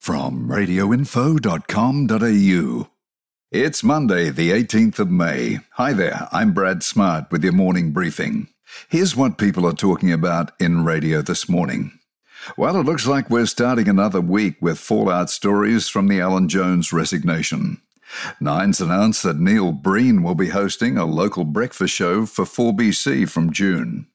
From radioinfo.com.au. It's Monday, the 18th of May. Hi there, I'm Brad Smart with your morning briefing. Here's what people are talking about in radio this morning. Well, it looks like we're starting another week with fallout stories from the Alan Jones resignation. Nine's announced that Neil Breen will be hosting a local breakfast show for 4BC from June.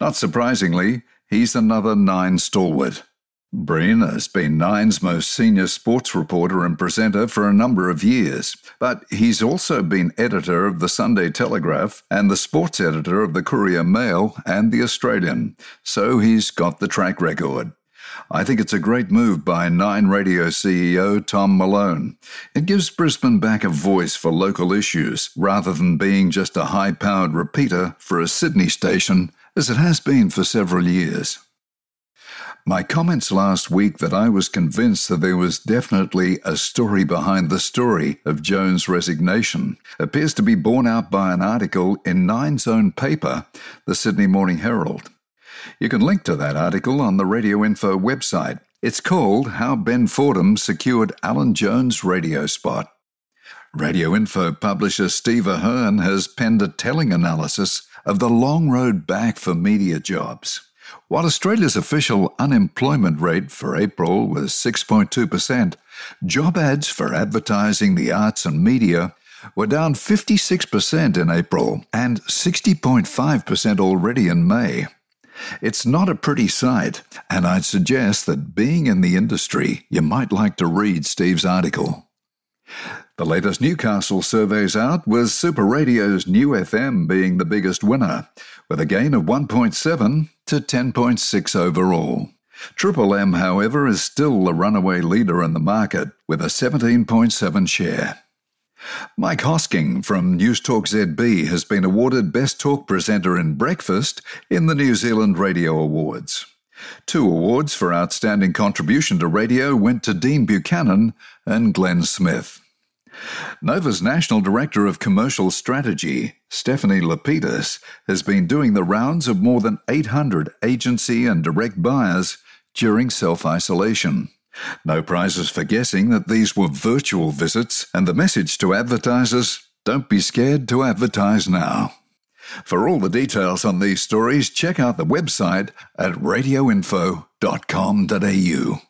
Not surprisingly, he's another Nine stalwart. Breen has been Nine's most senior sports reporter and presenter for a number of years, but he's also been editor of the Sunday Telegraph and the sports editor of the Courier Mail and the Australian, so he's got the track record. I think it's a great move by Nine Radio CEO Tom Malone. It gives Brisbane back a voice for local issues rather than being just a high powered repeater for a Sydney station, as it has been for several years. My comments last week that I was convinced that there was definitely a story behind the story of Jones' resignation appears to be borne out by an article in Nine's own paper, the Sydney Morning Herald. You can link to that article on the Radio Info website. It's called How Ben Fordham Secured Alan Jones' Radio Spot. Radio Info publisher Steve Ahern has penned a telling analysis of the long road back for media jobs. While Australia's official unemployment rate for April was 6.2%, job ads for advertising the arts and media were down 56% in April and 60.5% already in May. It's not a pretty sight, and I'd suggest that being in the industry, you might like to read Steve's article. The latest Newcastle surveys out with Super Radio's New FM being the biggest winner, with a gain of 1.7 to 10.6 overall. Triple M, however, is still the runaway leader in the market with a 17.7 share. Mike Hosking from News Talk ZB has been awarded Best Talk Presenter in Breakfast in the New Zealand Radio Awards. Two awards for outstanding contribution to radio went to Dean Buchanan and Glenn Smith. Nova's National Director of Commercial Strategy, Stephanie Lapidus, has been doing the rounds of more than 800 agency and direct buyers during self isolation. No prizes for guessing that these were virtual visits, and the message to advertisers don't be scared to advertise now. For all the details on these stories, check out the website at radioinfo.com.au.